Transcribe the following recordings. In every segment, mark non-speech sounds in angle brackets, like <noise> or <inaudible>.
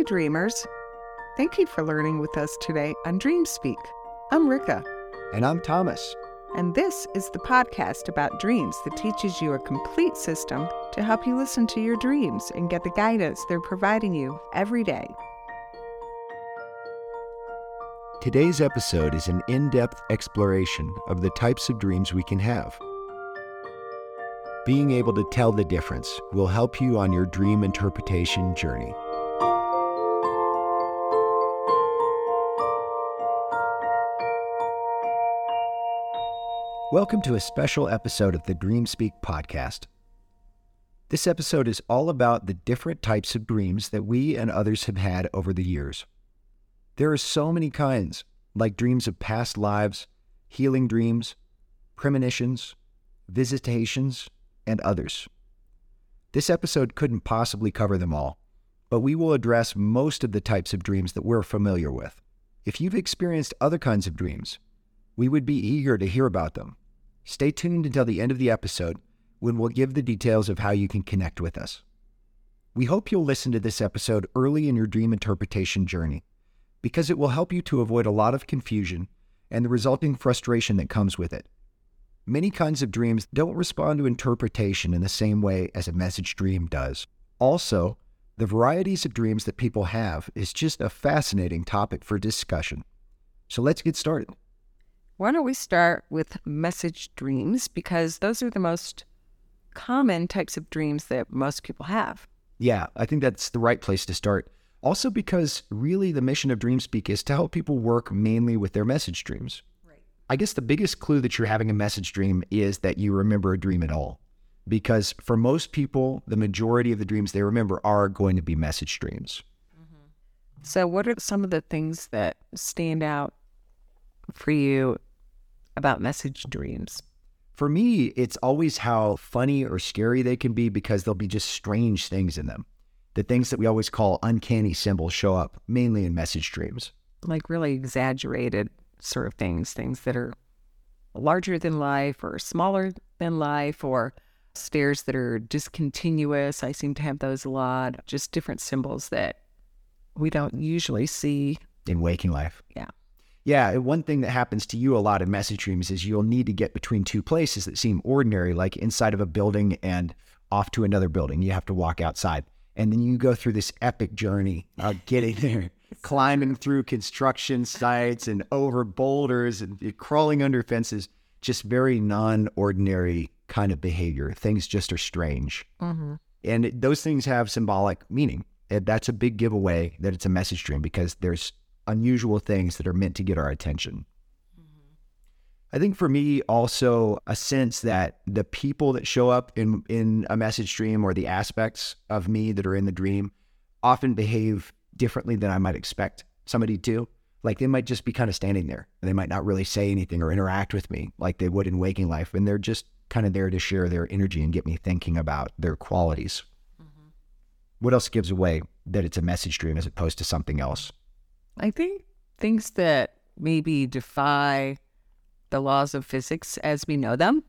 Hi, dreamers. Thank you for learning with us today on DreamSpeak. I'm Rika, And I'm Thomas. and this is the podcast about dreams that teaches you a complete system to help you listen to your dreams and get the guidance they're providing you every day. Today's episode is an in depth exploration of the types of dreams we can have. Being able to tell the difference will help you on your dream interpretation journey. Welcome to a special episode of the DreamSpeak podcast. This episode is all about the different types of dreams that we and others have had over the years. There are so many kinds, like dreams of past lives, healing dreams, premonitions, visitations, and others. This episode couldn't possibly cover them all, but we will address most of the types of dreams that we're familiar with. If you've experienced other kinds of dreams, we would be eager to hear about them. Stay tuned until the end of the episode when we'll give the details of how you can connect with us. We hope you'll listen to this episode early in your dream interpretation journey because it will help you to avoid a lot of confusion and the resulting frustration that comes with it. Many kinds of dreams don't respond to interpretation in the same way as a message dream does. Also, the varieties of dreams that people have is just a fascinating topic for discussion. So let's get started. Why don't we start with message dreams because those are the most common types of dreams that most people have. Yeah, I think that's the right place to start. Also, because really the mission of DreamSpeak is to help people work mainly with their message dreams. Right. I guess the biggest clue that you're having a message dream is that you remember a dream at all. Because for most people, the majority of the dreams they remember are going to be message dreams. Mm-hmm. So, what are some of the things that stand out for you about message dreams? For me, it's always how funny or scary they can be because there'll be just strange things in them. The things that we always call uncanny symbols show up mainly in message dreams. Like really exaggerated sort of things, things that are larger than life or smaller than life or stairs that are discontinuous. I seem to have those a lot, just different symbols that we don't usually see. in waking life. Yeah. Yeah. One thing that happens to you a lot in message dreams is you'll need to get between two places that seem ordinary, like inside of a building and off to another building. You have to walk outside. And then you go through this epic journey of <laughs> getting there, climbing through construction sites and over boulders and crawling under fences. Just very non ordinary kind of behavior. Things just are strange. Mm-hmm. And those things have symbolic meaning. And that's a big giveaway that it's a message dream because there's unusual things that are meant to get our attention. I think for me, also a sense that the people that show up in, in a message dream or the aspects of me that are in the dream often behave differently than I might expect somebody to. Like they might just be kind of standing there and they might not really say anything or interact with me like they would in waking life. And they're just kind of there to share their energy and get me thinking about their qualities. Mm-hmm. What else gives away that it's a message dream as opposed to something else? I think things that maybe defy the laws of physics as we know them,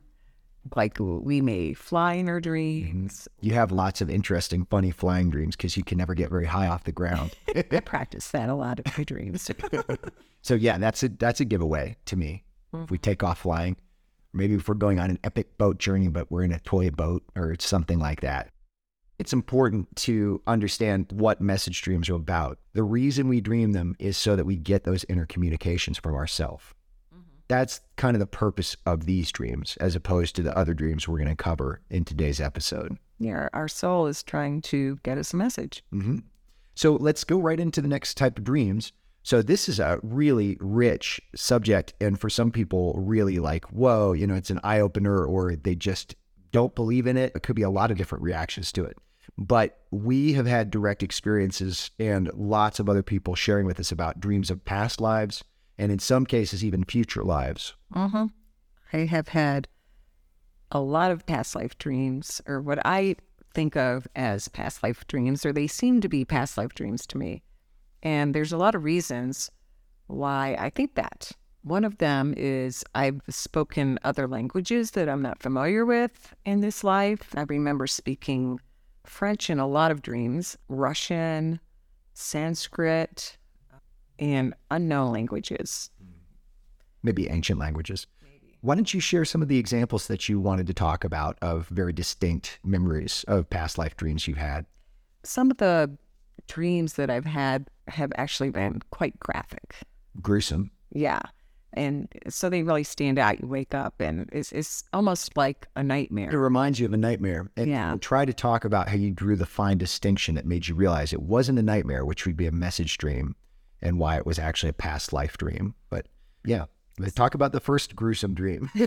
like we may fly in our mm-hmm. dreams. You have lots of interesting, funny flying dreams because you can never get very high off the ground. <laughs> I practice that a lot in my dreams. <laughs> so yeah, that's a that's a giveaway to me. If we mm-hmm. take off flying, maybe if we're going on an epic boat journey, but we're in a toy boat or something like that. It's important to understand what message dreams are about. The reason we dream them is so that we get those inner communications from ourselves. That's kind of the purpose of these dreams, as opposed to the other dreams we're going to cover in today's episode. yeah, our soul is trying to get us a message. hmm So let's go right into the next type of dreams. So this is a really rich subject, and for some people, really like, whoa, you know, it's an eye opener, or they just don't believe in it. It could be a lot of different reactions to it. But we have had direct experiences and lots of other people sharing with us about dreams of past lives, and in some cases, even future lives. Mm-hmm. I have had a lot of past life dreams, or what I think of as past life dreams, or they seem to be past life dreams to me. And there's a lot of reasons why I think that. One of them is I've spoken other languages that I'm not familiar with in this life. I remember speaking French in a lot of dreams, Russian, Sanskrit, and unknown languages. Maybe ancient languages. Why don't you share some of the examples that you wanted to talk about of very distinct memories of past life dreams you've had? Some of the dreams that I've had have actually been quite graphic. Gruesome. Yeah. And so they really stand out. You wake up and it's, it's almost like a nightmare. It reminds you of a nightmare. And Yeah. we'll try to talk about how you drew the fine distinction that made you realize it wasn't a nightmare, which would be a message dream, and why it was actually a past life dream. But yeah, let's talk about the first gruesome dream. <laughs>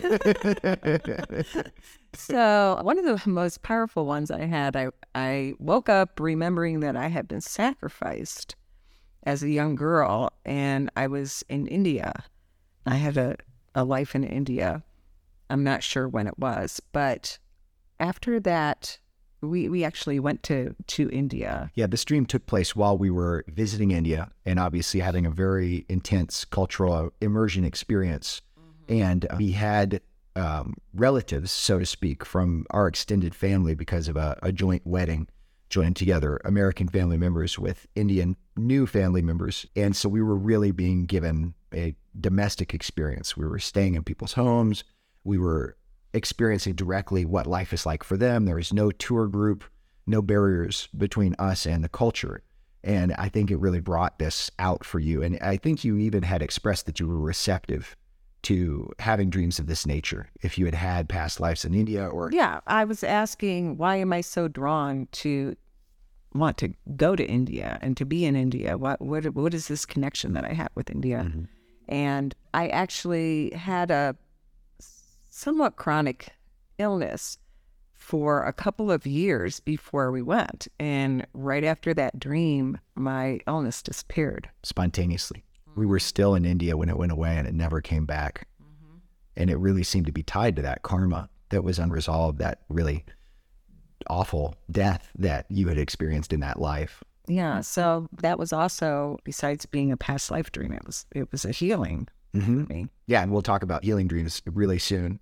So one of the most powerful ones I had, I, I woke up remembering that I had been sacrificed as a young girl and I was in India. I had a, a life in India. I'm not sure when it was, but after that, we, we actually went to, to India. Yeah, this dream took place while we were visiting India and obviously having a very intense cultural immersion experience. And we had um, relatives, so to speak, from our extended family because of a, a joint wedding, joined together American family members with Indian new family members. And so we were really being given a domestic experience. We were staying in people's homes. We were experiencing directly what life is like for them. There was no tour group, no barriers between us and the culture. And I think it really brought this out for you. And I think you even had expressed that you were receptive to having dreams of this nature if you had had past lives in India or Yeah, I was asking, why am I so drawn to want to go to India and to be in India? What what what is this connection that I have with India? Mm-hmm. And I actually had a somewhat chronic illness for a couple of years before we went, and right after that dream, my illness disappeared. spontaneously. We were still in India when it went away and it never came back. Mm-hmm. And it really seemed to be tied to that karma that was unresolved, that really awful death that you had experienced in that life. Yeah, so that was also besides being a past life dream, it was it was a healing Mm-hmm. for me. Yeah, and we'll talk about healing dreams really soon.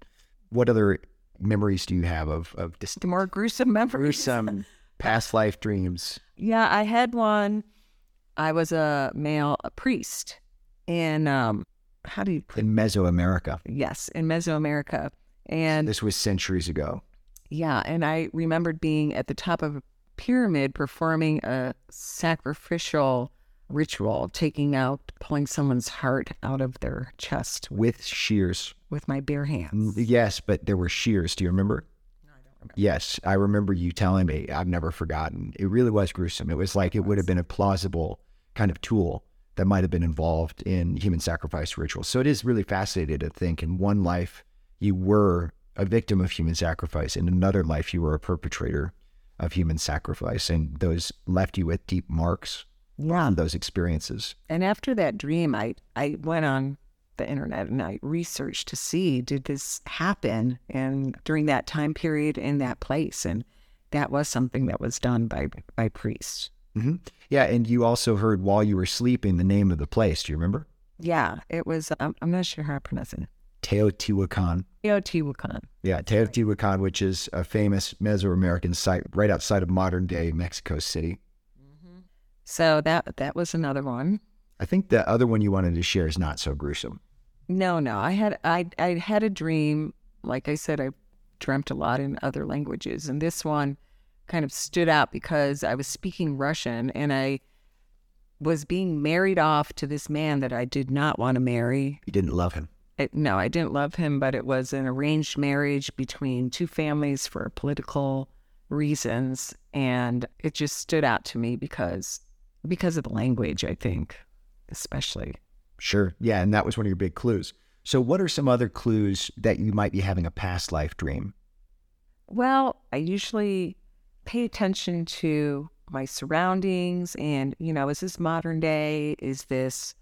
What other memories do you have of of dis- more gruesome memories. gruesome <laughs> past life dreams? Yeah, I had one. I was a male, a priest in um, how do you put? in Mesoamerica? Yes, in Mesoamerica, and This was centuries ago. yeah, and I remembered being at the top of a pyramid performing a sacrificial ritual, taking out, pulling someone's heart out of their chest with shears. with my bare hands. Mm, yes, but there were shears. Do you remember? No, I don't remember. Yes, I remember you telling me. I've never forgotten. It really was gruesome. It was like it would have been a plausible kind of tool that might have been involved in human sacrifice rituals. So it is really fascinating to think in one life you were a victim of human sacrifice, in another life you were a perpetrator of human sacrifice, and those left you with deep marks Yeah. on those experiences. And after that dream, I, I went on the internet and I researched to see did this happen and during that time period in that place, and that was something that was done by by priests. hmm Yeah, and you also heard while you were sleeping the name of the place. Do you remember? Yeah, it was. I'm, I'm not sure how I pronounce it. Teotihuacan. Teotihuacan. Yeah, Teotihuacan, which is a famous Mesoamerican site right outside of modern day Mexico City. Mm-hmm. So that that was another one. I think the other one you wanted to share is not so gruesome. No, no, I had I I had a dream. Like I said, I dreamt a lot in other languages, and this one kind of stood out because I was speaking Russian and I was being married off to this man that I did not want to marry. You didn't love him. It, no, I didn't love him, but it was an arranged marriage between two families for political reasons, and it just stood out to me because because of the language. I think, especially. Sure. Yeah, and that was one of your big clues. So, what are some other clues that you might be having a past life dream? Well, I usually pay attention to my surroundings and, you know, is this modern day? Is this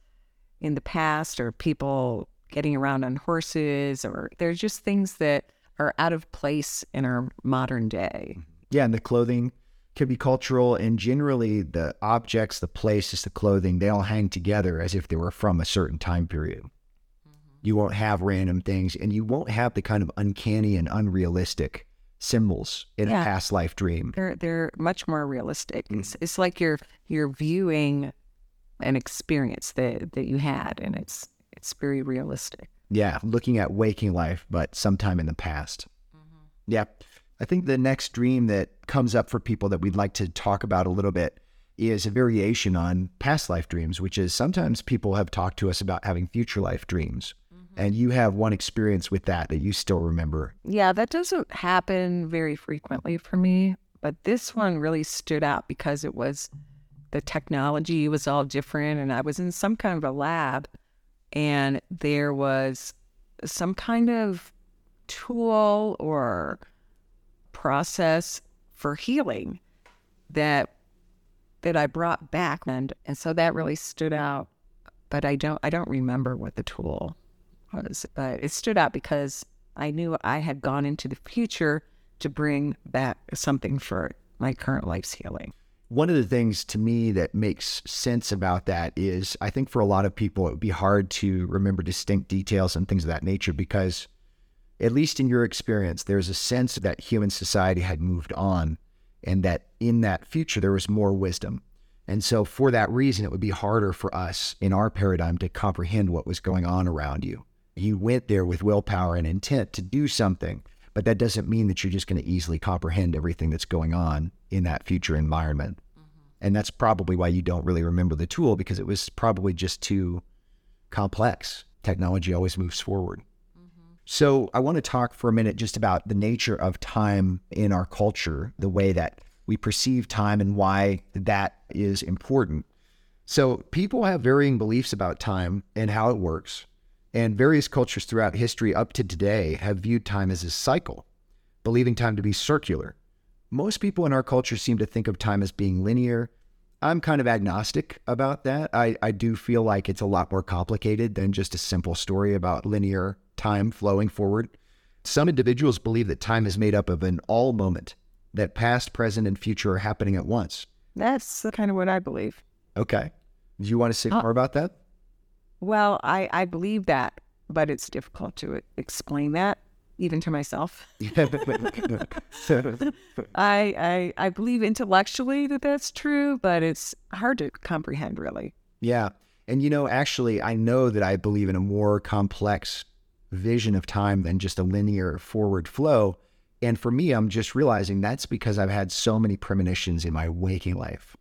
in the past? Or people getting around on horses? Or there's just things that are out of place in our modern day. Yeah, and the clothing could be cultural, and generally the objects, the places, the clothing, they all hang together as if they were from a certain time period. You won't have random things, and you won't have the kind of uncanny and unrealistic symbols in Yeah. a past life dream. They're they're much more realistic. Mm. It's it's like you're you're viewing an experience that that you had, and it's it's very realistic. Yeah, looking at waking life, but sometime in the past. Mm-hmm. Yeah. I think the next dream that comes up for people that we'd like to talk about a little bit is a variation on past life dreams, which is sometimes people have talked to us about having future life dreams. Mm-hmm. And you have one experience with that that you still remember. Yeah, that doesn't happen very frequently for me, but this one really stood out because it was the technology was all different and I was in some kind of a lab and there was some kind of tool or process for healing that that I brought back and and so that really stood out but I don't I don't remember what the tool was but it stood out because I knew I had gone into the future to bring back something for my current life's healing. One of the things to me that makes sense about that is I think for a lot of people, it would be hard to remember distinct details and things of that nature because, at least in your experience, there's a sense that human society had moved on and that in that future there was more wisdom. And so, for that reason, it would be harder for us in our paradigm to comprehend what was going on around you. You went there with willpower and intent to do something, but that doesn't mean that you're just going to easily comprehend everything that's going on in that future environment. Mm-hmm. And that's probably why you don't really remember the tool because it was probably just too complex. Technology always moves forward. Mm-hmm. So, I want to talk for a minute just about the nature of time in our culture, the way that we perceive time and why that is important. So, people have varying beliefs about time and how it works. And various cultures throughout history up to today have viewed time as a cycle, believing time to be circular. Most people in our culture seem to think of time as being linear. I'm kind of agnostic about that. I, I do feel like it's a lot more complicated than just a simple story about linear time flowing forward. Some individuals believe that time is made up of an all moment, that past, present, and future are happening at once. That's kind of what I believe. Okay. Do you want to say Uh, more about that? Well, I, I believe that, but it's difficult to explain that even to myself. <laughs> <laughs> I, I I believe intellectually that that's true, but it's hard to comprehend really. Yeah. And you know, actually, I know that I believe in a more complex vision of time than just a linear forward flow. And for me, I'm just realizing that's because I've had so many premonitions in my waking life.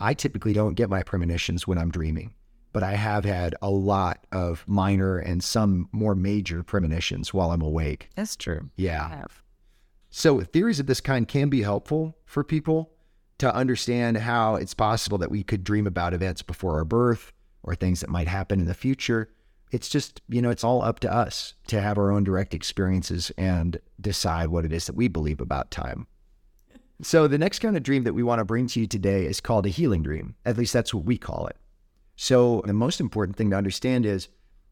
I typically don't get my premonitions when I'm dreaming, but I have had a lot of minor and some more major premonitions while I'm awake. That's true. Yeah. So, theories of this kind can be helpful for people to understand how it's possible that we could dream about events before our birth or things that might happen in the future. It's just, you know, it's all up to us to have our own direct experiences and decide what it is that we believe about time. So, the next kind of dream that we want to bring to you today is called a healing dream. At least that's what we call it. So, the most important thing to understand is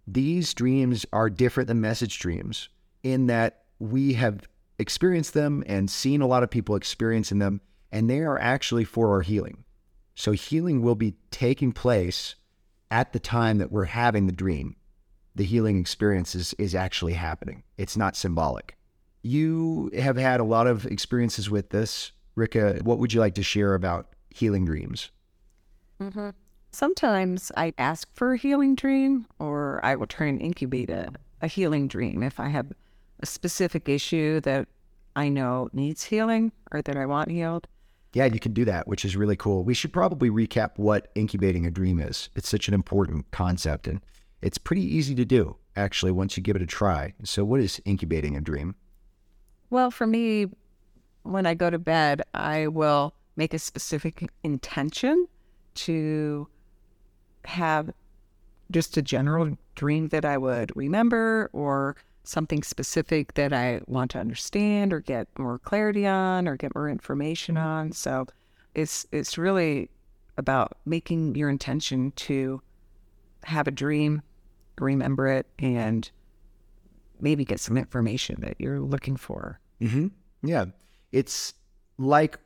these dreams are different than message dreams in that we have experienced them and seen a lot of people experiencing them, and they are actually for our healing. So, healing will be taking place at the time that we're having the dream. The healing experience is, is actually happening, it's not symbolic. You have had a lot of experiences with this. Rika, what would you like to share about healing dreams? Mm-hmm. Sometimes I ask for a healing dream, or I will try and incubate a, a healing dream if I have a specific issue that I know needs healing or that I want healed. Yeah, you can do that, which is really cool. We should probably recap what incubating a dream is. It's such an important concept and it's pretty easy to do, actually, once you give it a try. So, what is incubating a dream? Well, for me, when I go to bed, I will make a specific intention to have just a general dream that I would remember or something specific that I want to understand or get more clarity on or get more information on. So it's it's really about making your intention to have a dream, remember it, and maybe get some information that you're looking for. Mm-hmm. Yeah. It's like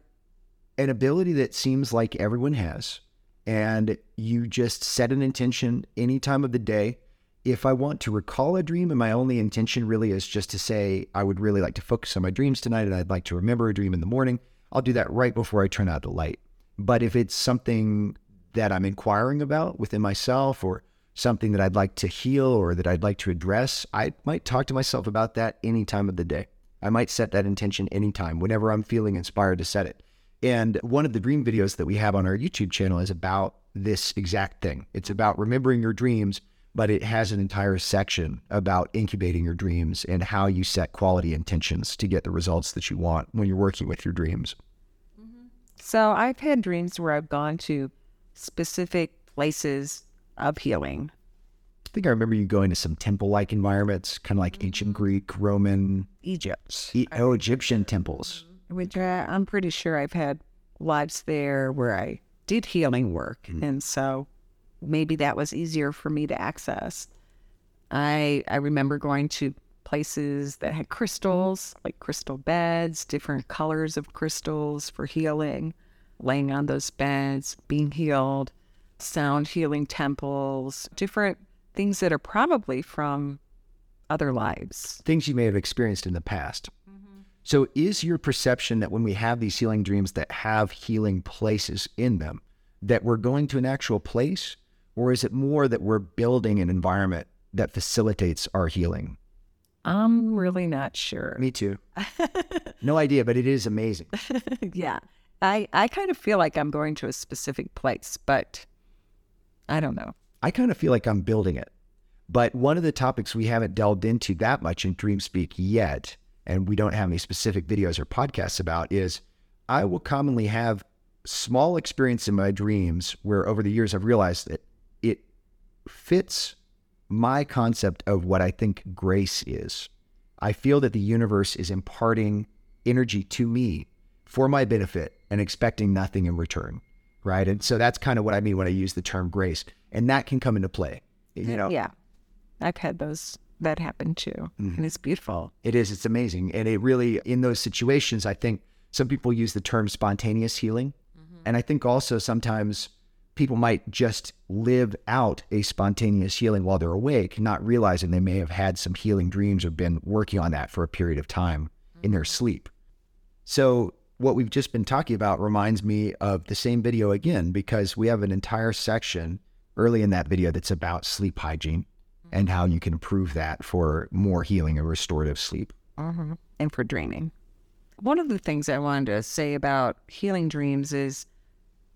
an ability that seems like everyone has. And you just set an intention any time of the day if I want to recall a dream and my only intention really is just to say, I would really like to focus on my dreams tonight and I'd like to remember a dream in the morning, I'll do that right before I turn out the light. But if it's something that I'm inquiring about within myself or something that I'd like to heal or that I'd like to address, I might talk to myself about that any time of the day. I might set that intention anytime, whenever I'm feeling inspired to set it. And one of the dream videos that we have on our YouTube channel is about this exact thing. It's about remembering your dreams but it has an entire section about incubating your dreams and how you set quality intentions to get the results that you want when you're working with your dreams. Mm-hmm. So I've had dreams where I've gone to specific places of healing. I think I remember you going to some temple like environments, kind of like ancient mm-hmm. Greek, Roman, Egypt. E- oh, Egyptian temples. Mm-hmm. Which I'm pretty sure I've had lives there where I did healing work. Mm. And so maybe that was easier for me to access. I I remember going to places that had crystals, like crystal beds, different colors of crystals for healing, laying on those beds, being healed, sound healing temples, different things that are probably from other lives. Things you may have experienced in the past. So, is your perception that when we have these healing dreams that have healing places in them, that we're going to an actual place or is it more that we're building an environment that facilitates our healing? I'm really not sure. Me too. <laughs> no idea, but it is amazing. <laughs> yeah. I, I kind of feel like I'm going to a specific place, but I don't know. I kind of feel like I'm building it. But one of the topics we haven't delved into that much in DreamSpeak yet, and we don't have any specific videos or podcasts about, is I will commonly have small experience in my dreams where over the years I've realized that it fits my concept of what I think grace is. I feel that the universe is imparting energy to me for my benefit and expecting nothing in return. Right. And so that's kind of what I mean when I use the term grace. And that can come into play. You uh, know, Yeah. I've had those that happened too. Mm-hmm. And it's beautiful. it is, it's amazing. And it really, in those situations, I think some people use the term spontaneous healing. Mm-hmm. And I think also sometimes people might just live out a spontaneous healing while they're awake, not realizing they may have had some healing dreams or been working on that for a period of time in their mm-hmm. sleep. So, what we've just been talking about reminds me of the same video again, because we have an entire section early in that video that's about sleep hygiene Mm-hmm. and how you can improve that for more healing and restorative sleep. Mm-hmm. and for dreaming. One of the things I wanted to say about healing dreams is,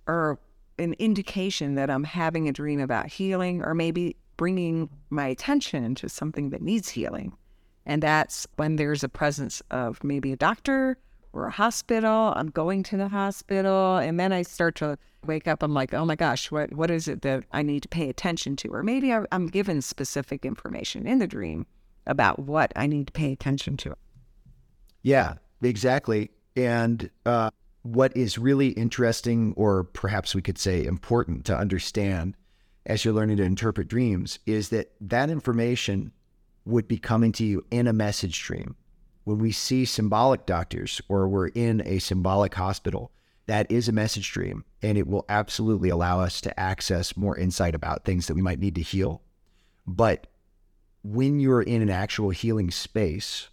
or an indication that I'm having a dream about healing, or maybe bringing my attention to something that needs healing. And that's when there's a presence of maybe a doctor or a hospital. I'm going to the hospital, and then I start to wake up. I'm like, oh my gosh, what what is it that I need to pay attention to? Or maybe I'm given specific information in the dream about what I need to pay attention to. Yeah, exactly. And uh, what is really interesting, or perhaps we could say important to understand as you're learning to interpret dreams, is that that information would be coming to you in a message dream. When we see symbolic doctors or we're in a symbolic hospital, that is a message dream, and it will absolutely allow us to access more insight about things that we might need to heal. But when you're in an actual healing space,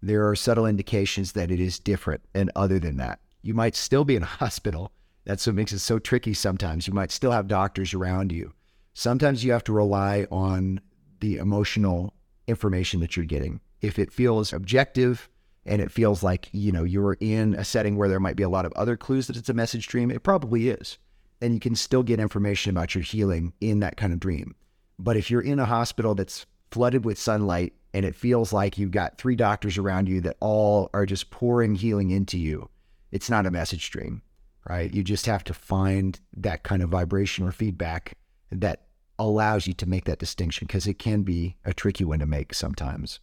there are subtle indications that it is different and other than that. You might still be in a <laughs> hospital. That's what makes it so tricky sometimes. You might still have doctors around you. Sometimes you have to rely on the emotional information that you're getting. If it feels objective and it feels like, you know, you're in a setting where there might be a lot of other clues that it's a message dream, it probably is. And you can still get information about your healing in that kind of dream. But if you're in a hospital that's flooded with sunlight and it feels like you've got three doctors around you that all are just pouring healing into you, it's not a message dream, right? You just have to find that kind of vibration or feedback that allows you to make that distinction because it can be a tricky one to make sometimes.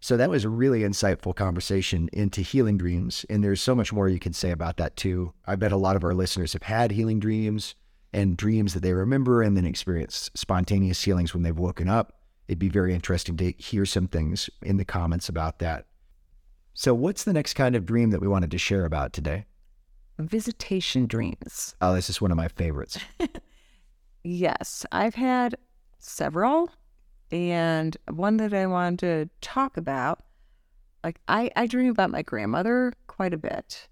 So that was a really insightful conversation into healing dreams. And there's so much more you can say about that too. I bet a lot of our listeners have had healing dreams and dreams that they remember and then experienced spontaneous healings when they've woken up. It'd be very interesting to hear some things in the comments about that. So, what's the next kind of dream that we wanted to share about today? Visitation dreams. Oh, this is one of my favorites. <laughs> Yes, I've had several. And one that I wanted to talk about, like I, I dream about my grandmother quite a bit.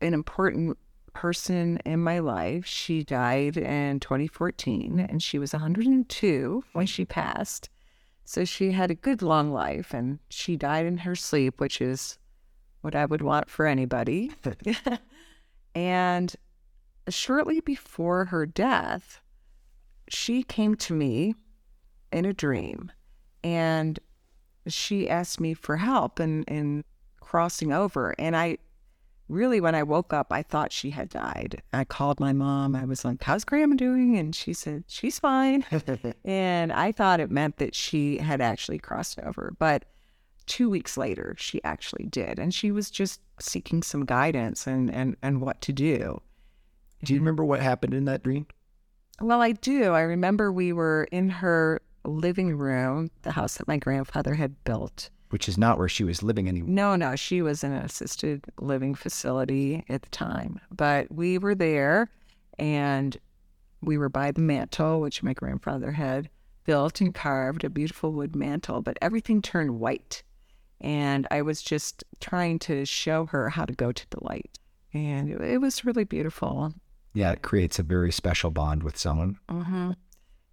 An important person in my life. She died in 2014 and she was 102 when she passed. So she had a good long life and she died in her sleep, which is what I would want for anybody. <laughs> and shortly before her death, she came to me in a dream and she asked me for help in, in crossing over. And I really, when I woke up, I thought she had died. I called my mom. I was like, How's grandma doing? And she said, She's fine. <laughs> and I thought it meant that she had actually crossed over. But two weeks later, she actually did. And she was just seeking some guidance and, and, and what to do. Do you remember what happened in that dream? Well, I do. I remember we were in her living room, the house that my grandfather had built. Which is not where she was living anymore. No, no, she was in an assisted living facility at the time. But we were there and we were by the mantle, which my grandfather had built and carved, a beautiful wood mantle, but everything turned white. And I was just trying to show her how to go to the light. And it, it was really beautiful. Yeah, it creates a very special bond with someone. Mm-hmm.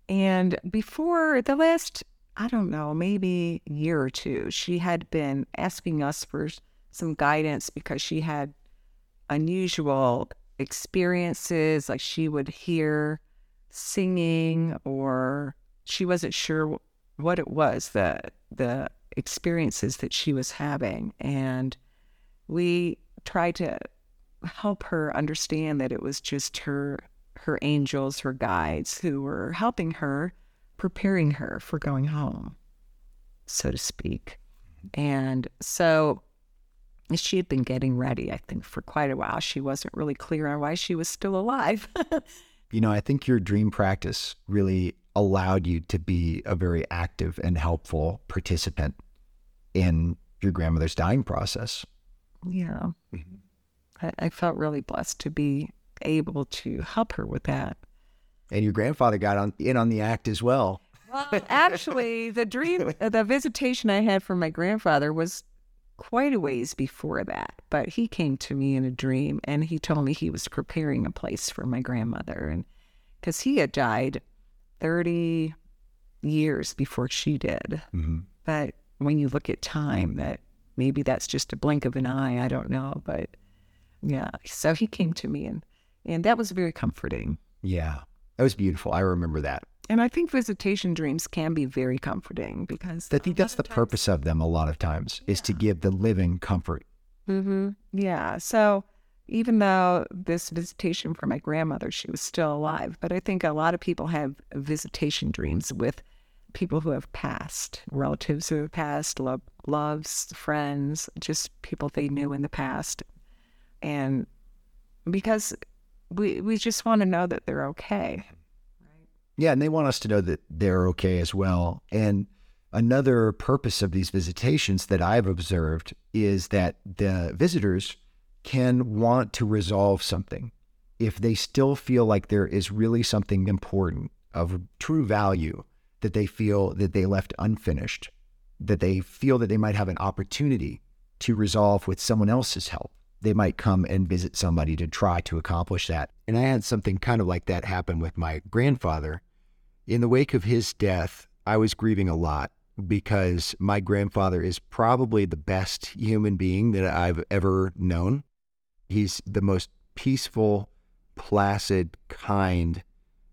And before the last, I don't know, maybe year or two, she had been asking us for some guidance because she had unusual experiences. Like she would hear singing, or she wasn't sure what it was the the experiences that she was having, and we tried to help her understand that it was just her her angels, her guides who were helping her, preparing her for going home, so to speak. And so she had been getting ready, I think, for quite a while. She wasn't really clear on why she was still alive. <laughs> you know, I think your dream practice really allowed you to be a very active and helpful participant in your grandmother's dying process. Yeah. Mm-hmm. I, I felt really blessed to be able to help her with that. And your grandfather got on in on the act as well. Well, actually, the dream, <laughs> the visitation I had from my grandfather was quite a ways before that. But he came to me in a dream and he told me he was preparing a place for my grandmother. And because he had died 30 years before she did. Mm-hmm. But when you look at time, that maybe that's just a blink of an eye. I don't know. But yeah. So he came to me and and that was very comforting. Yeah. That was beautiful. I remember that. And I think visitation dreams can be very comforting because I think that's the times, purpose of them a lot of times yeah. is to give the living comfort. Mm-hmm. Yeah. So even though this visitation for my grandmother, she was still alive, but I think a lot of people have visitation dreams with people who have passed, relatives who have passed, lo- loves, friends, just people they knew in the past. And because we we just want to know that they're okay. Yeah, and they want us to know that they're okay as well. And another purpose of these visitations that I've observed is that the visitors can want to resolve something. If they still feel like there is really something important of true value that they feel that they left unfinished, that they feel that they might have an opportunity to resolve with someone else's help, they might come and visit somebody to try to accomplish that. And I had something kind of like that happen with my grandfather. In the wake of his death, I was grieving a lot because my grandfather is probably the best human being that I've ever known. He's the most peaceful, placid, kind,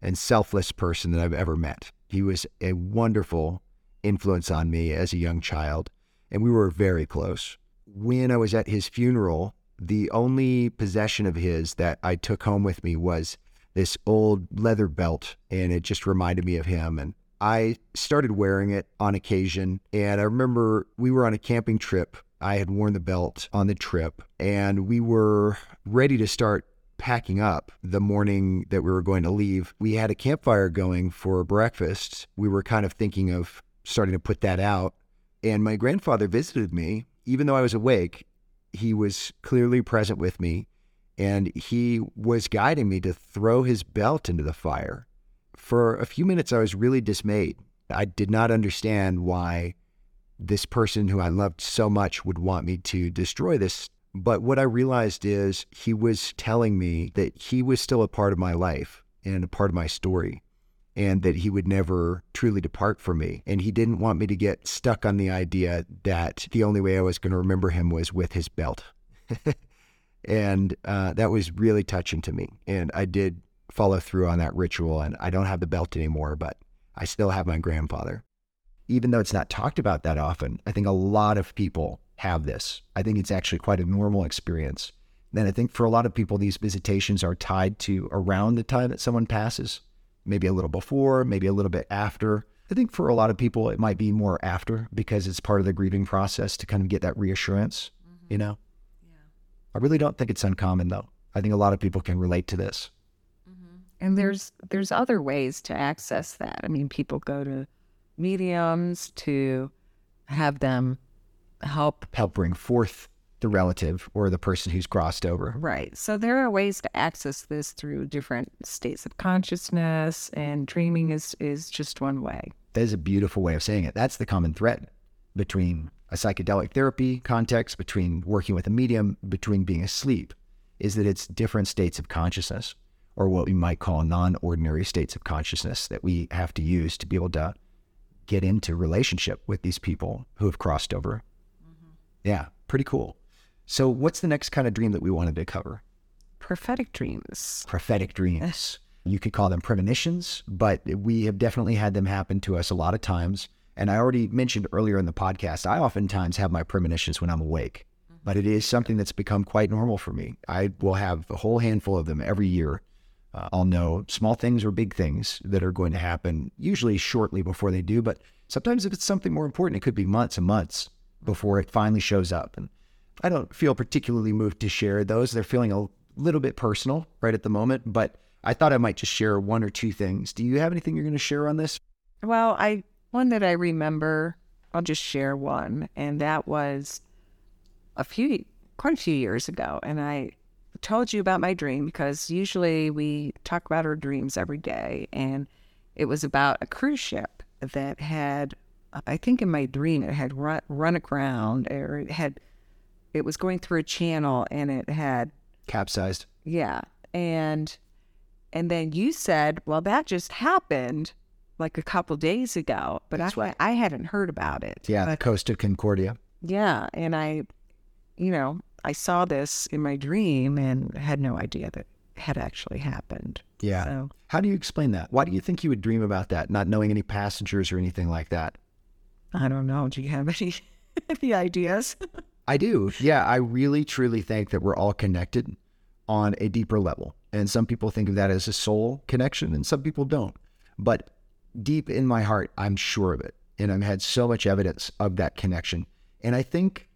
and selfless person that I've ever met. He was a wonderful influence on me as a young child, and we were very close. When I was at his funeral, the only possession of his that I took home with me was this old leather belt, and it just reminded me of him. And I started wearing it on occasion. And I remember we were on a camping trip. I had worn the belt on the trip, and we were ready to start packing up the morning that we were going to leave. We had a campfire going for breakfast. We were kind of thinking of starting to put that out. And my grandfather visited me, even though I was awake, he was clearly present with me and he was guiding me to throw his belt into the fire. For a few minutes, I was really dismayed I did not understand why this person who I loved so much would want me to destroy this. But what I realized is he was telling me that he was still a part of my life and a part of my story and that he would never truly depart from me. And he didn't want me to get stuck on the idea that the only way I was going to remember him was with his belt. <laughs> and uh, that was really touching to me. And I did follow through on that ritual. And I don't have the belt anymore, but I still have my grandfather. Even though it's not talked about that often, I think a lot of people have this. I think it's actually quite a normal experience. And I think for a lot of people, these visitations are tied to around the time that someone passes maybe a little before, maybe a little bit after. I think for a lot of people, it might be more after because it's part of the grieving process to kind of get that reassurance, mm-hmm. you know? Yeah. I really don't think it's uncommon though. I think a lot of people can relate to this. Mm-hmm. And there's there's other ways to access that. I mean, people go to mediums to have them help help bring forth the relative or the person who's crossed over. Right. So there are ways to access this through different states of consciousness, and dreaming is, is just one way. That is a beautiful way of saying it. That's the common thread between a psychedelic therapy context, between working with a medium, between being asleep, is that it's different states of consciousness, or what we might call non ordinary states of consciousness that we have to use to be able to get into relationship with these people who have crossed over. Mm-hmm. Yeah, pretty cool. So, what's the next kind of dream that we wanted to cover? Prophetic dreams. Prophetic dreams. you could call them premonitions, but we have definitely had them happen to us a lot of times. And I already mentioned earlier in the podcast, I oftentimes have my premonitions when I'm awake, mm-hmm. but it is something that's become quite normal for me. I will have a whole handful of them every year. Uh, I'll know small things or big things that are going to happen, usually shortly before they do. But sometimes if it's something more important, it could be months and months before it finally shows up. And I don't feel particularly moved to share those. They're feeling a little bit personal right at the moment, but I thought I might just share one or two things. Do you have anything you're going to share on this? Well, I one that I remember, I'll just share one, and that was a few quite a few years ago, and I told you about my dream because usually we talk about our dreams every day, and it was about a cruise ship that had I think in my dream it had run, run aground or it had it was going through a channel and it had capsized. Yeah. And and then you said, "Well, that just happened like a couple days ago, but That's I right. I hadn't heard about it." Yeah, but, the Costa Concordia. Yeah, and I you know, I saw this in my dream and had no idea that had actually happened. Yeah. So, How do you explain that? Why do you think you would dream about that, not knowing any passengers or anything like that? I don't know. Do you have any <laughs> any ideas? <laughs> I do. Yeah, I really truly think that we're all connected on a deeper level. And some people think of that as a soul connection, and some people don't. But deep in my heart, I'm sure of it. And I've had so much evidence of that connection. And I think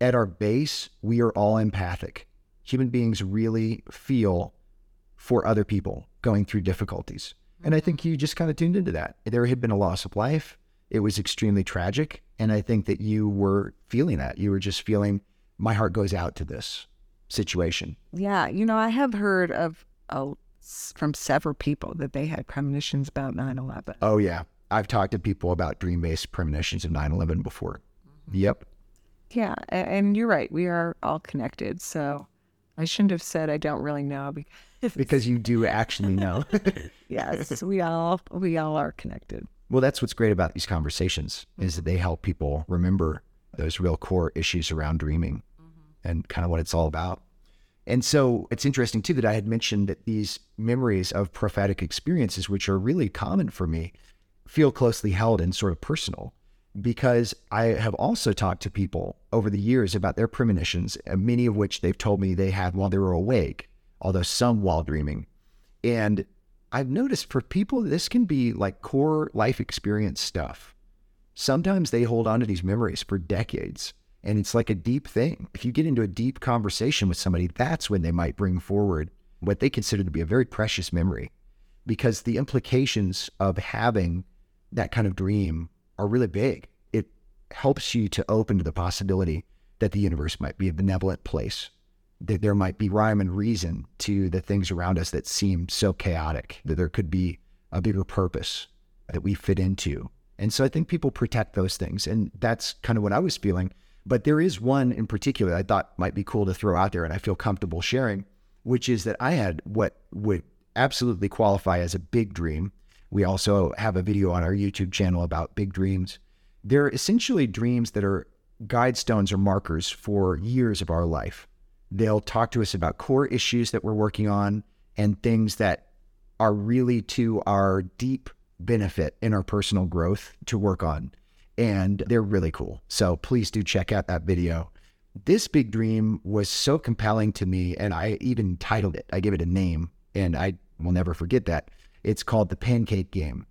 at our base, we are all empathic. Human beings really feel for other people going through difficulties. And I think mm-hmm. you just kind of tuned into that. There had been a loss of life, it was extremely tragic. And I think that you were feeling that. You were just feeling, my heart goes out to this situation. Yeah. You know, I have heard of uh, from several people that they had premonitions about 9 11. Oh, yeah. I've talked to people about dream based premonitions of 9 11 before. Mm-hmm. Yep. Yeah. And you're right. We are all connected. So I shouldn't have said I don't really know because, because you do actually know. <laughs> yes. We all, we all are connected. Well, that's what's great about these conversations is that they help people remember those real core issues around dreaming mm-hmm. and kind of what it's all about. And so it's interesting too that I had mentioned that these memories of prophetic experiences, which are really common for me, feel closely held and sort of personal because I have also talked to people over the years about their premonitions, many of which they've told me they had while they were awake, although some while dreaming. And I've noticed for people, this can be like core life experience stuff. Sometimes they hold on to these memories for decades, and it's like a deep thing. If you get into a deep conversation with somebody, that's when they might bring forward what they consider to be a very precious memory because the implications of having that kind of dream are really big. It helps you to open to the possibility that the universe might be a benevolent place that there might be rhyme and reason to the things around us that seem so chaotic, that there could be a bigger purpose that we fit into And so I think people protect those things. And that's kind of what I was feeling. But there is one in particular I thought might be cool to throw out there and I feel comfortable sharing, which is that I had what would absolutely qualify as a big dream. We also have a video on our YouTube channel about big dreams. They're essentially dreams that are guidestones or markers for years of our life. They'll talk to us about core issues that we're working on and things that are really to our deep benefit in our personal growth to work on. And they're really cool. So please do check out that video. This big dream was so compelling to me, and I even titled it. I gave it a name, and I will never forget that. It's called The Pancake Game.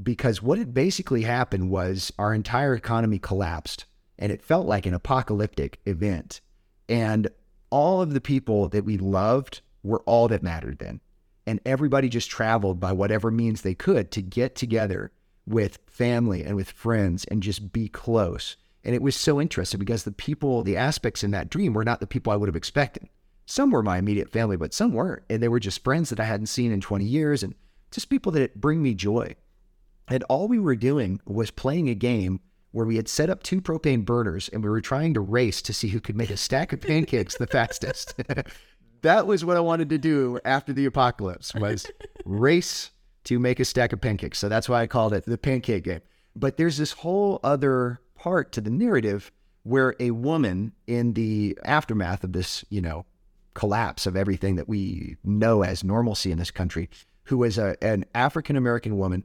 Because what had basically happened was our entire economy collapsed, and it felt like an apocalyptic event. And all of the people that we loved were all that mattered then and everybody just traveled by whatever means they could to get together with family and with friends and just be close. And it was so interesting because the people, the aspects in that dream were not the people I would have expected. Some were my immediate family, but some weren't. And they were just friends that I hadn't seen in 20 years and just people that bring me joy. And all we were doing was playing a game where we had set up two propane burners and we were trying to race to see who could make a stack of pancakes the fastest. <laughs> that was what I wanted to do after the apocalypse was race to make a stack of pancakes. So that's why I called it the pancake game. But there's this whole other part to the narrative where a woman in the aftermath of this, you know, collapse of everything that we know as normalcy in this country, who was a, an African American woman,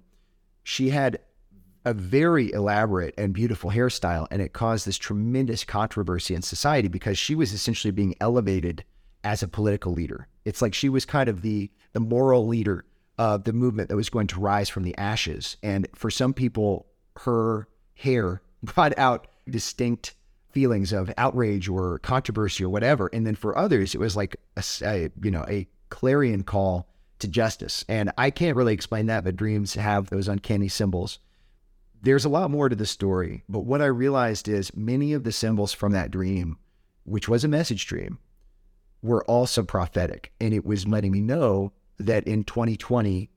she had a very elaborate and beautiful hairstyle, and it caused this tremendous controversy in society because she was essentially being elevated as a political leader. It's like she was kind of the the moral leader of the movement that was going to rise from the ashes. And for some people, her hair <laughs> brought out distinct feelings of outrage or controversy or whatever. And then for others, it was like a, a you know a clarion call to justice. And I can't really explain that, but dreams have those uncanny symbols. There's a lot more to the story, but what I realized is many of the symbols from that dream, which was a message dream, were also prophetic. And it was letting me know that in 2020,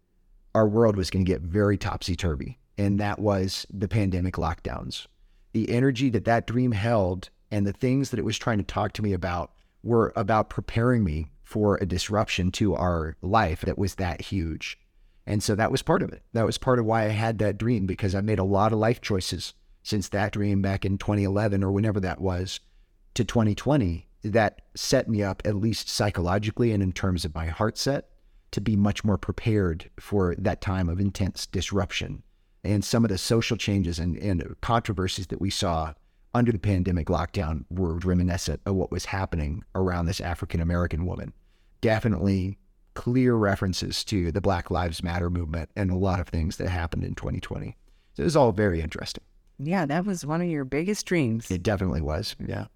our world was going to get very topsy turvy. And that was the pandemic lockdowns. The energy that that dream held and the things that it was trying to talk to me about were about preparing me for a disruption to our life that was that huge. And so that was part of it. That was part of why I had that dream because I made a lot of life choices since that dream back in 2011 or whenever that was to 2020 that set me up, at least psychologically and in terms of my heart set, to be much more prepared for that time of intense disruption. And some of the social changes and, and controversies that we saw under the pandemic lockdown were reminiscent of what was happening around this African American woman. Definitely clear references to the Black Lives Matter movement and a lot of things that happened in 2020. So it was all very interesting. Yeah, that was one of your biggest dreams. It definitely was. Yeah.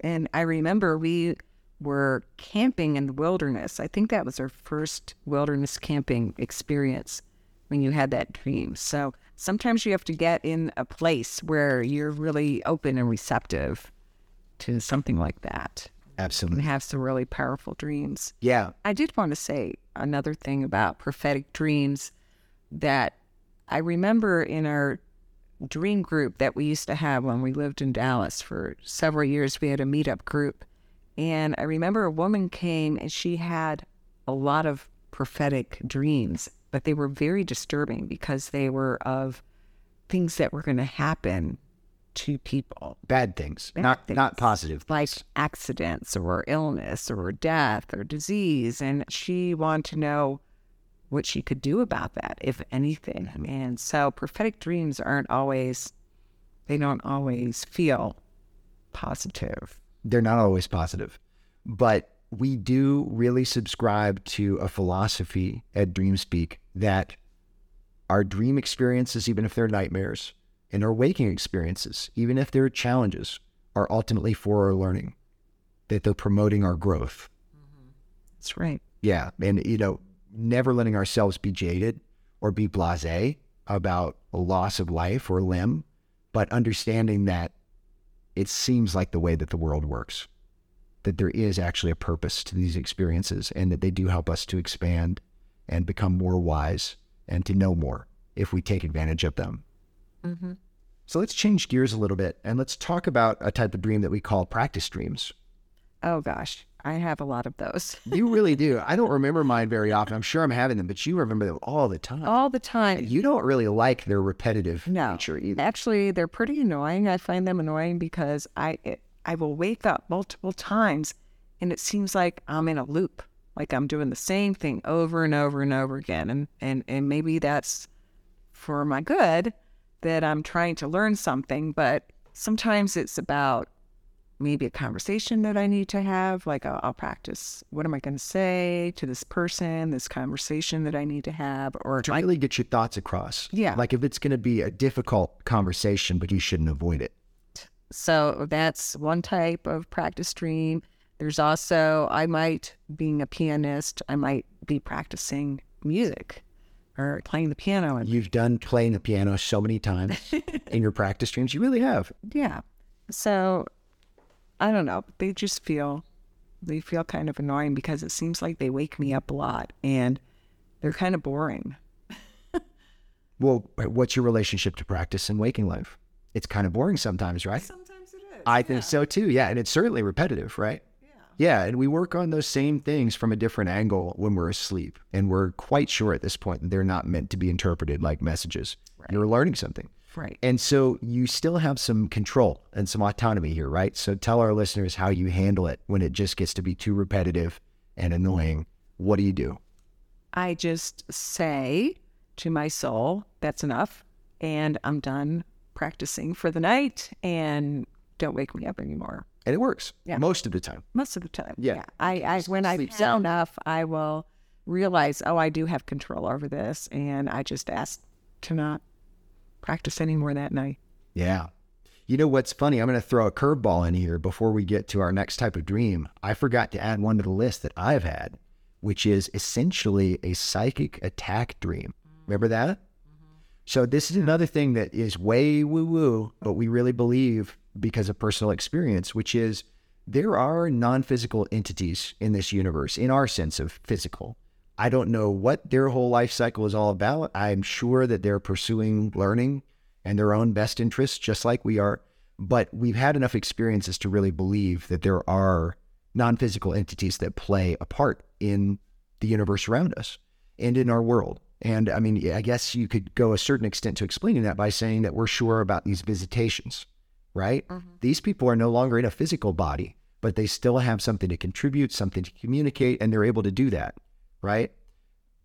And I remember we were camping in the wilderness. I think that was our first wilderness camping experience when you had that dream. So sometimes you have to get in a place where you're really open and receptive to something like that. Absolutely. And have some really powerful dreams. Yeah. I did want to say another thing about prophetic dreams that I remember in our dream group that we used to have when we lived in Dallas for several years. We had a meetup group. And I remember a woman came and she had a lot of prophetic dreams, but they were very disturbing because they were of things that were going to happen to people. Bad things, Bad not things. not positive, like accidents or illness or death or disease. And she wanted to know what she could do about that, if anything. Mm-hmm. And so prophetic dreams aren't always, they don't always feel positive. They're not always positive, but we do really subscribe to a philosophy at DreamSpeak that our dream experiences, even if they're nightmares, and our waking experiences, even if they're challenges, are ultimately for our learning, that they're promoting our growth. Mm-hmm. That's right. Yeah. And, you know, never letting ourselves be jaded or be blase about a loss of life or limb, but understanding that it seems like the way that the world works, that there is actually a purpose to these experiences and that they do help us to expand and become more wise and to know more if we take advantage of them. Mm-hmm. So let's change gears a little bit and let's talk about a type of dream that we call practice dreams. Oh gosh, I have a lot of those. <laughs> You really do. I don't remember mine very often. I'm sure I'm having them, but you remember them all the time. All the time. You don't really like their repetitive No. nature either. Actually, they're pretty annoying. I find them annoying because I it, I will wake up multiple times and it seems like I'm in a loop. Like I'm doing the same thing over and over and over again. And and, and maybe that's for my good that I'm trying to learn something, but sometimes it's about maybe a conversation that I need to have. Like I'll, I'll practice what am I going to say to this person, this conversation that I need to have, or to really get your thoughts across. Yeah. Like if it's going to be a difficult conversation, but you shouldn't avoid it. So that's one type of practice dream. There's also, I might, being a pianist, I might be practicing music or playing the piano. And You've done playing the piano so many times <laughs> in your practice dreams. You really have. yeah. So I don't know. They just feel, they feel kind of annoying because it seems like they wake me up a lot and they're kind of boring. <laughs> Well, what's your relationship to practice and waking life? It's kind of boring sometimes, right? Sometimes it is. I think so too. Yeah. And it's certainly repetitive, right? Yeah. And we work on those same things from a different angle when we're asleep. And we're quite sure at this point that they're not meant to be interpreted like messages. You're learning something. Right. And so you still have some control and some autonomy here, right? So tell our listeners how you handle it when it just gets to be too repetitive and annoying. What do you do? I just say to my soul, that's enough. And I'm done practicing for the night and don't wake me up anymore. And it works Yeah. most of the time. Most of the time. Yeah. I, I when I've Sleep. had enough, I will realize, oh, I do have control over this. And I just ask to not practice anymore that night. Yeah. You know what's funny? I'm going to throw a curveball in here before we get to our next type of dream. I forgot to add one to the list that I've had, which is essentially a psychic attack dream. Remember that? Mm-hmm. So, this is another thing that is way woo woo, but we really believe because of personal experience, which is there are non physical entities in this universe, in our sense of physical. I don't know what their whole life cycle is all about. I'm sure that they're pursuing learning and their own best interests, just like we are. But we've had enough experiences to really believe that there are non physical entities that play a part in the universe around us and in our world. And I mean, I guess you could go a certain extent to explaining that by saying that we're sure about these visitations, right? Mm-hmm. These people are no longer in a physical body, but they still have something to contribute, something to communicate, and they're able to do that, right?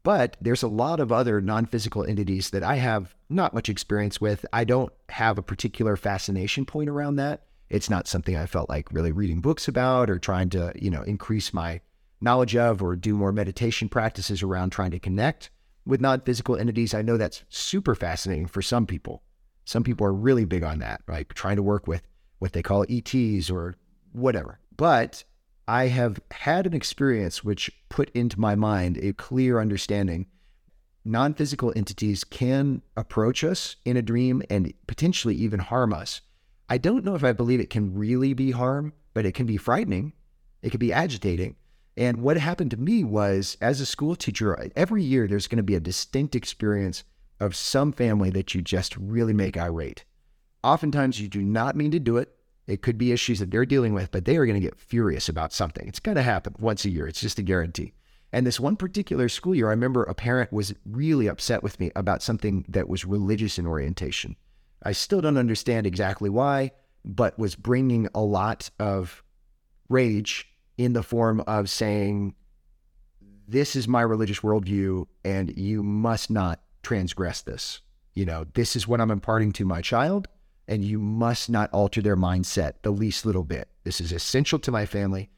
But there's a lot of other non physical entities that I have not much experience with. I don't have a particular fascination point around that. It's not something I felt like really reading books about or trying to, you know, increase my knowledge of or do more meditation practices around trying to connect with non physical entities. I know that's super fascinating for some people. Some people are really big on that, right? Trying to work with what they call ETs or whatever. But I have had an experience which put into my mind a clear understanding. Non physical entities can approach us in a dream and potentially even harm us. I don't know if I believe it can really be harm, but it can be frightening. It can be agitating. And what happened to me was, as a school teacher, every year there's going to be a distinct experience of some family that you just really make irate. Oftentimes you do not mean to do it. It could be issues that they're dealing with, but they are going to get furious about something. It's going to happen once a year. It's just a guarantee. And this one particular school year, I remember a parent was really upset with me about something that was religious in orientation. I still don't understand exactly why, but was bringing a lot of rage in the form of saying, This is my religious worldview, and you must not transgress this. You know, this is what I'm imparting to my child, and you must not alter their mindset the least little bit. This is essential to my family.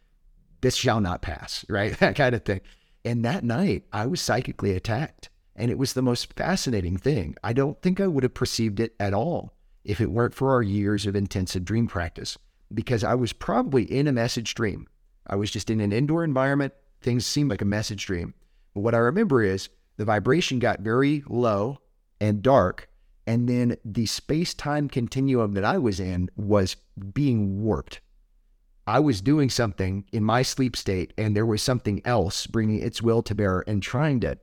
This shall not pass, <laughs> right? That kind of thing. And that night, I was psychically attacked. And it was the most fascinating thing. I don't think I would have perceived it at all if it weren't for our years of intensive dream practice, because I was probably in a message dream. I was just in an indoor environment. Things seemed like a message dream. But what I remember is the vibration got very low and dark. And then the space time continuum that I was in was being warped. I was doing something in my sleep state, and there was something else bringing its will to bear and trying to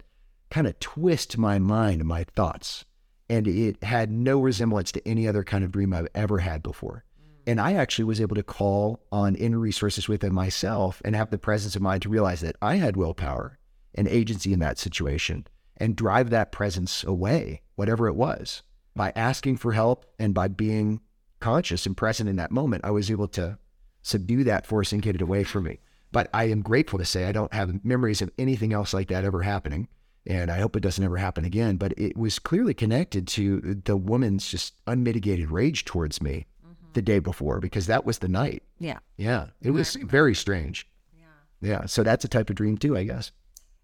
kind of twist my mind and my thoughts. and it had no resemblance to any other kind of dream I've ever had before. Mm. And I actually was able to call on inner resources within myself and have the presence of mind to realize that I had willpower and agency in that situation and drive that presence away, whatever it was. By asking for help and by being conscious and present in that moment, I was able to subdue that force and get it away from me. But I am grateful to say I don't have memories of anything else like that ever happening. And I hope it doesn't ever happen again. But it was clearly connected to the woman's just unmitigated rage towards me mm-hmm. the day before because that was the night. Yeah. Yeah. It was very strange. Yeah. Yeah. So that's a type of dream too, I guess.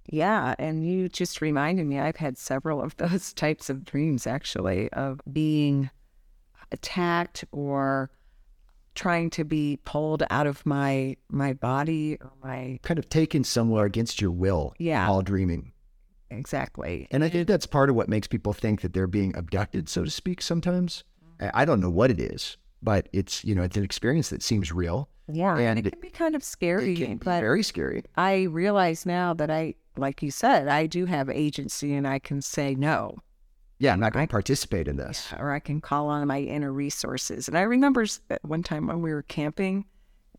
Yeah, and you just reminded me I've had several of those <laughs> types of dreams actually of being attacked or trying to be pulled out of my my body or my Kind of taken somewhere against your will Yeah. while dreaming. exactly. And I think that's part of what makes people think that they're being abducted, so to speak, sometimes. Mm-hmm. I I don't know what it is, but it's, you know, it's an experience that seems real. Yeah, and it can be kind of scary, It can be very scary. I realize now that I like you said, I do have agency and I can say no. Yeah, I'm not going to participate in this. or I can call on my inner resources. And I remember uh, one time when we were camping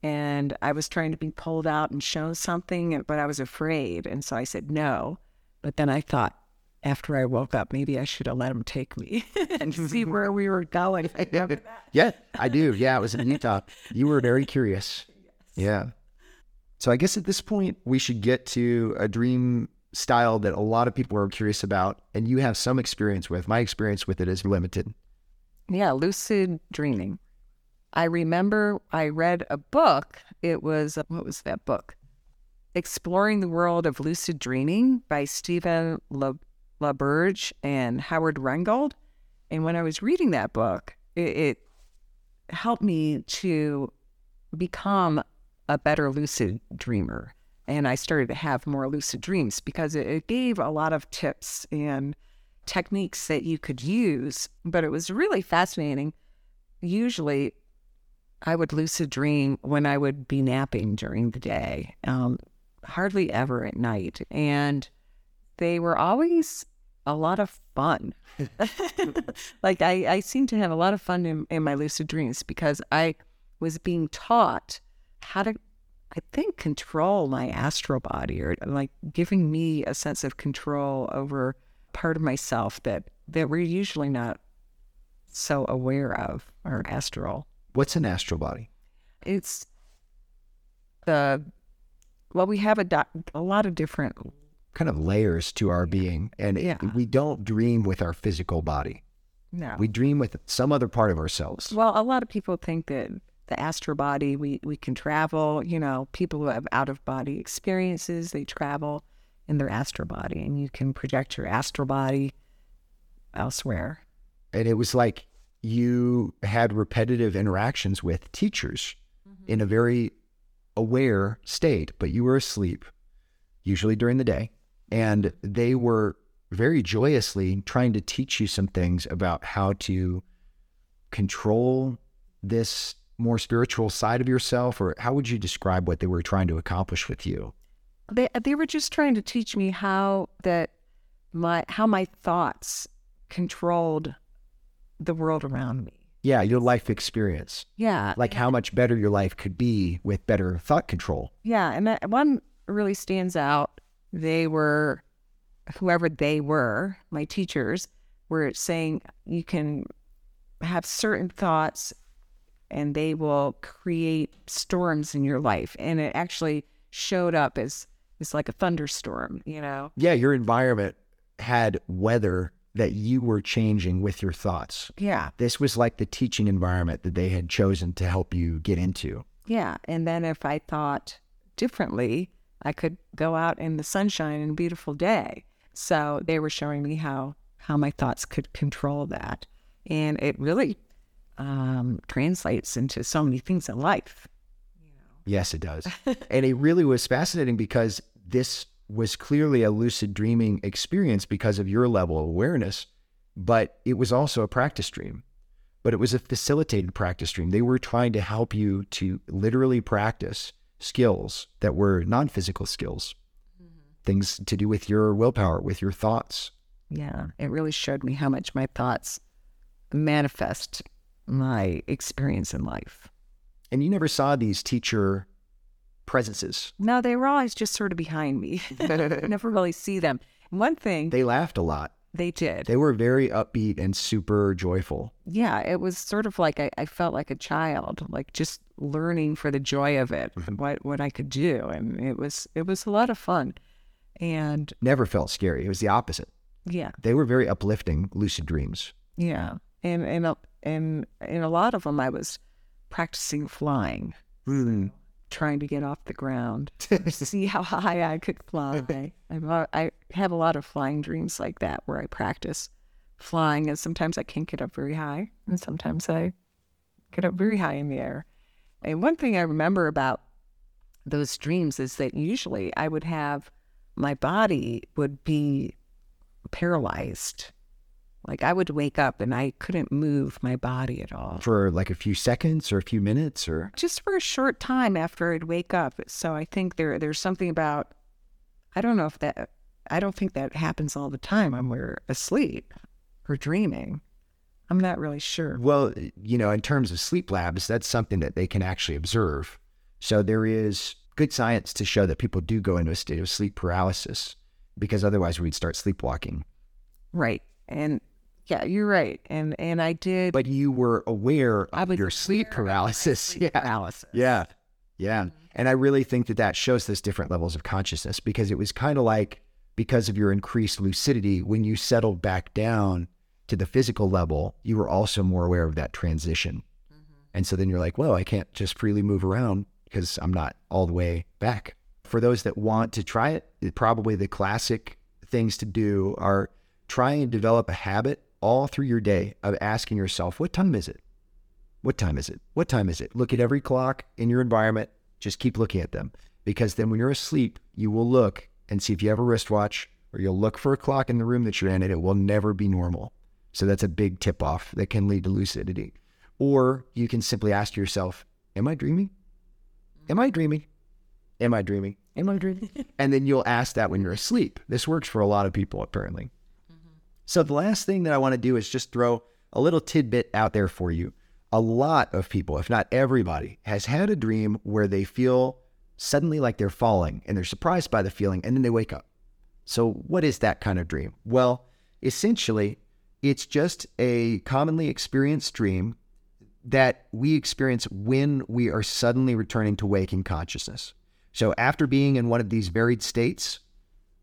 and I was trying to be pulled out and shown something, but I was afraid. And so I said no. But then I thought, after I woke up, maybe I should have let him take me <laughs> and see <laughs> where we were going. <laughs> yeah, I do. Yeah, it was in Utah. You were very curious. Yeah. So I guess at this point, we should get to a dream style that a lot of people are curious about, and you have some experience with. My experience with it is limited. Yeah, lucid dreaming. I remember I read a book. It was, what was that book? Exploring the World of Lucid Dreaming by Stephen Le- LaBerge and Howard Rheingold. And when I was reading that book, it, it helped me to become a better lucid dreamer. And I started to have more lucid dreams because it, it gave a lot of tips and techniques that you could use. But it was really fascinating. Usually, I would lucid dream when I would be napping during the day, um, hardly ever at night. And they were always a lot of fun. <laughs> like, I, I seem to have a lot of fun in, in my lucid dreams because I was being taught how to, I think, control my astral body or like giving me a sense of control over part of myself that, that we're usually not so aware of, our astral What's an astral body? it's the well we have a doc, a lot of different Kind of layers to our being, and it- Yeah. we don't dream with our physical body. no We dream with some other part of ourselves. well a lot of people think that the astral body we we can travel you know people who have out of body experiences they travel in their astral body and you can project your astral body elsewhere and it was like you had repetitive interactions with teachers mm-hmm. in a very aware state, but you were asleep, usually during the day, and they were very joyously trying to teach you some things about how to control this more spiritual side of yourself, or how would you describe what they were trying to accomplish with you? they they were just trying to teach me how that my how my thoughts controlled the world around me Yeah, your life experience, yeah like how much better your life could be with better thought control. Yeah, and that one really stands out. They were, whoever they were, my teachers were saying you can have certain thoughts and they will create storms in your life. And it actually showed up as, as like a thunderstorm, you know? yeah, your environment had weather that you were changing with your thoughts. Yeah, This was like the teaching environment that they had chosen to help you get into. yeah. And then if I thought differently, I could go out in the sunshine and a beautiful day. So they were showing me how how my thoughts could control that, and it really um, translates into so many things in life. Yes, it does. <laughs> and it really was fascinating because this was clearly a lucid dreaming experience because of your level of awareness, but it was also a practice dream. But it was a facilitated practice dream. They were trying to help you to literally practice skills that were non physical skills, mm-hmm. things to do with your willpower, with your thoughts. Yeah, it really showed me how much my thoughts manifest my experience in life. And you never saw these teacher presences. No, they were always just sort of behind me. <laughs> <laughs> never really see them. One thing They laughed a lot. They did. They were very upbeat and super joyful. yeah, it was sort of like I, I felt like a child, like just learning for the joy of it, mm-hmm. what what I could do, and it was it was a lot of fun, and Never felt scary. It was the opposite. yeah, They were very uplifting lucid dreams. yeah, and and and in a lot of them, I was practicing flying, hmm. Trying to get off the ground, <laughs> to see how high I could fly. I'm I have a lot of flying dreams like that where I practice flying, and sometimes I can't get up very high, and sometimes I get up very high in the air. And one thing I remember about those dreams is that usually I would have my body would be paralyzed. Like I would wake up and I couldn't move my body at all. For like a few seconds or a few minutes or Just for a short time after I'd wake up. So I think there there's something about I don't know if that I don't think that happens all the time when we're asleep or dreaming. I'm not really sure. Well, you know, in terms of sleep labs, that's something that they can actually observe. So there is good science to show that people do go into a state of sleep paralysis because otherwise we'd start sleepwalking. Right. And yeah, you're right. And and I did But you were aware I of was your sleep paralysis. sleep <laughs> Yeah. paralysis. Yeah. Yeah. Mm-hmm. And I really think that that shows this different levels of consciousness because it was kind of like because of your increased lucidity, when you settled back down to the physical level, you were also more aware of that transition. Mm-hmm. And so then you're like, well, I can't just freely move around because I'm not all the way back. For those that want to try it, it- probably the classic things to do are try and develop a habit all through your day of asking yourself, what time is it? What time is it? What time is it? Look at every clock in your environment. Just keep looking at them because then when you're asleep, you will look and see if you have a wristwatch or you'll look for a clock in the room that you're in and it will never be normal. So that's a big tip off that can lead to lucidity. Or you can simply ask yourself, Am I dreaming? Am I dreaming? Am I dreaming? Am I dreaming? And then you'll ask that when you're asleep. This works for a lot of people, apparently. So, the last thing that I want to do is just throw a little tidbit out there for you. A lot of people, if not everybody, has had a dream where they feel suddenly like they're falling and they're surprised by the feeling and then they wake up. So, what is that kind of dream? Well, essentially, it's just a commonly experienced dream that we experience when we are suddenly returning to waking consciousness. So, after being in one of these varied states,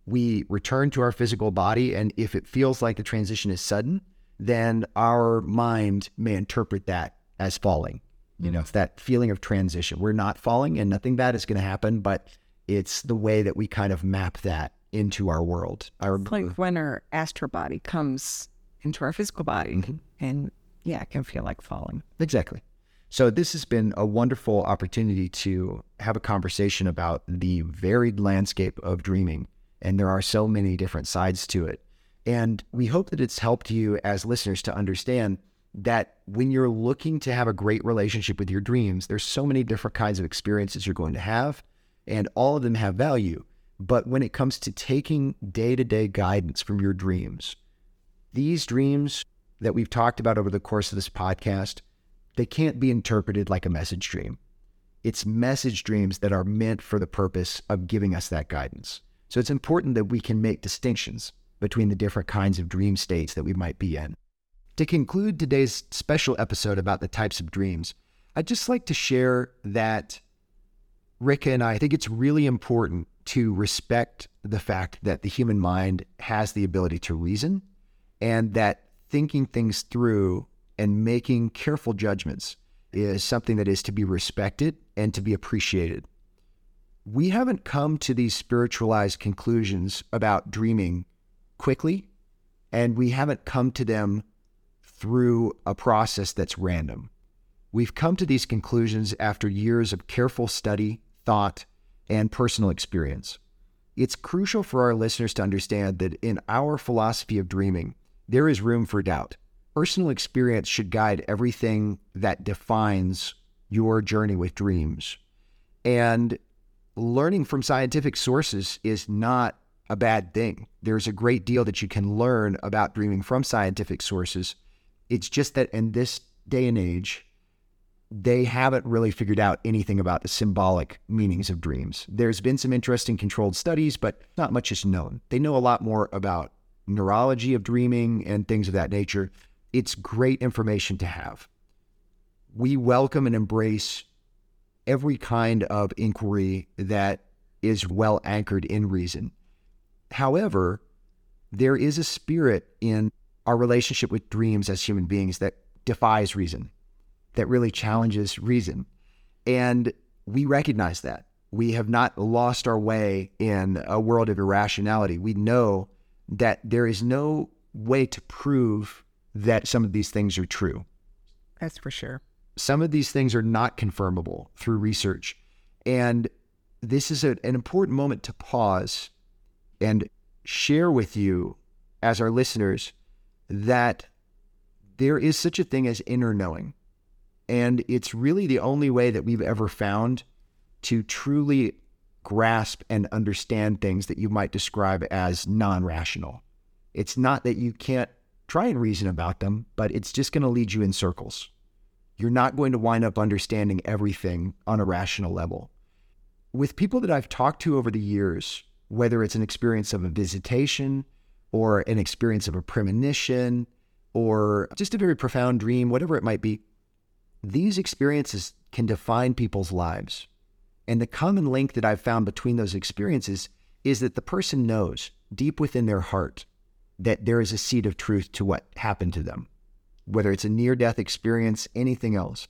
we return to our physical body. And if it feels like the transition is sudden, then our mind may interpret that as falling. You know, it's that feeling of transition. We're not falling and nothing bad is going to happen, but it's the way that we kind of map that into our world. Our, It's like when our astral body comes into our physical body, mm-hmm. and yeah, it can feel like falling. Exactly. So this has been a wonderful opportunity to have a conversation about the varied landscape of dreaming. And there are so many different sides to it. And we hope that it's helped you as listeners to understand that when you're looking to have a great relationship with your dreams, there's so many different kinds of experiences you're going to have, and all of them have value. But when it comes to taking day to day guidance from your dreams, these dreams that we've talked about over the course of this podcast, they can't be interpreted like a message dream. It's message dreams that are meant for the purpose of giving us that guidance. So it's important that we can make distinctions between the different kinds of dream states that we might be in. To conclude today's special episode about the types of dreams, I'd just like to share that Rika and I think it's really important to respect the fact that the human mind has the ability to reason and that thinking things through and making careful judgments is something that is to be respected and to be appreciated. We haven't come to these spiritualized conclusions about dreaming quickly, and we haven't come to them through a process that's random. We've come to these conclusions after years of careful study, thought, and personal experience. It's crucial for our listeners to understand that in our philosophy of dreaming, there is room for doubt. Personal experience should guide everything that defines your journey with dreams. And learning from scientific sources is not a bad thing. There's a great deal that you can learn about dreaming from scientific sources. It's just that in this day and age, they haven't really figured out anything about the symbolic meanings of dreams. There's been some interesting controlled studies, but not much is known. They know a lot more about neurology of dreaming and things of that nature. It's great information to have. We welcome and embrace every kind of inquiry that is well anchored in reason. However, there is a spirit in our relationship with dreams as human beings that defies reason, that really challenges reason. And we recognize that. We have not lost our way in a world of irrationality. We know that there is no way to prove that some of these things are true. That's for sure. Some of these things are not confirmable through research. And this is a, an important moment to pause and share with you, as our listeners, that there is such a thing as inner knowing. And it's really the only way that we've ever found to truly grasp and understand things that you might describe as non rational. It's not that you can't try and reason about them, but it's just going to lead you in circles. You're not going to wind up understanding everything on a rational level. With people that I've talked to over the years, whether it's an experience of a visitation or an experience of a premonition or just a very profound dream, whatever it might be, these experiences can define people's lives. And the common link that I've found between those experiences is that the person knows deep within their heart that there is a seed of truth to what happened to them, whether it's a near death experience, anything else.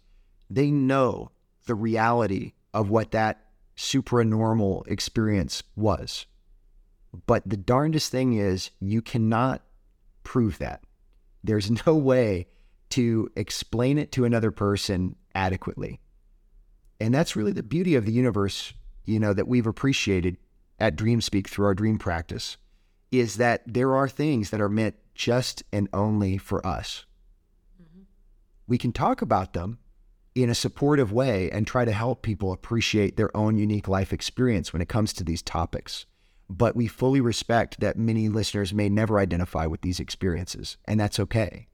They know the reality of what that supranormal experience was. But the darndest thing is, you cannot prove that. There's no way to explain it to another person adequately. And that's really the beauty of the universe, you know, that we've appreciated at DreamSpeak through our dream practice is that there are things that are meant just and only for us. Mm-hmm. We can talk about them in a supportive way and try to help people appreciate their own unique life experience when it comes to these topics. But we fully respect that many listeners may never identify with these experiences, and that's okay.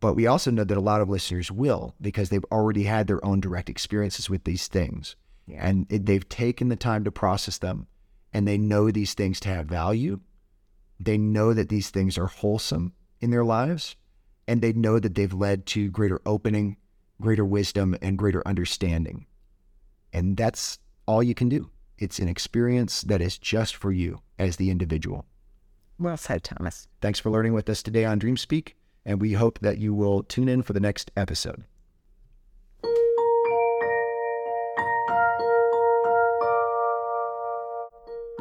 But we also know that a lot of listeners will because they've already had their own direct experiences with these things. Yeah. And it, they've taken the time to process them and they know these things to have value. They know that these things are wholesome in their lives and they know that they've led to greater opening, greater wisdom, and greater understanding. And that's all you can do. It's an experience that is just for you as the individual. Well said, Thomas. Thanks for learning with us today on DreamSpeak and we hope that you will tune in for the next episode.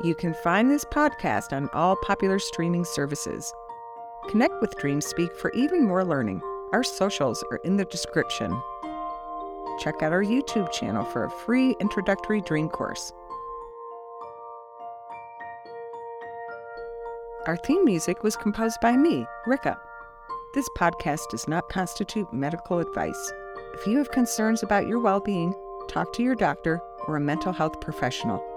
You can find this podcast on all popular streaming services. Connect with DreamSpeak for even more learning. Our socials are in the description. Check out our YouTube channel for a free introductory dream course. Our theme music was composed by me, Rika. This podcast does not constitute medical advice. If you have concerns about your well being, talk to your doctor or a mental health professional.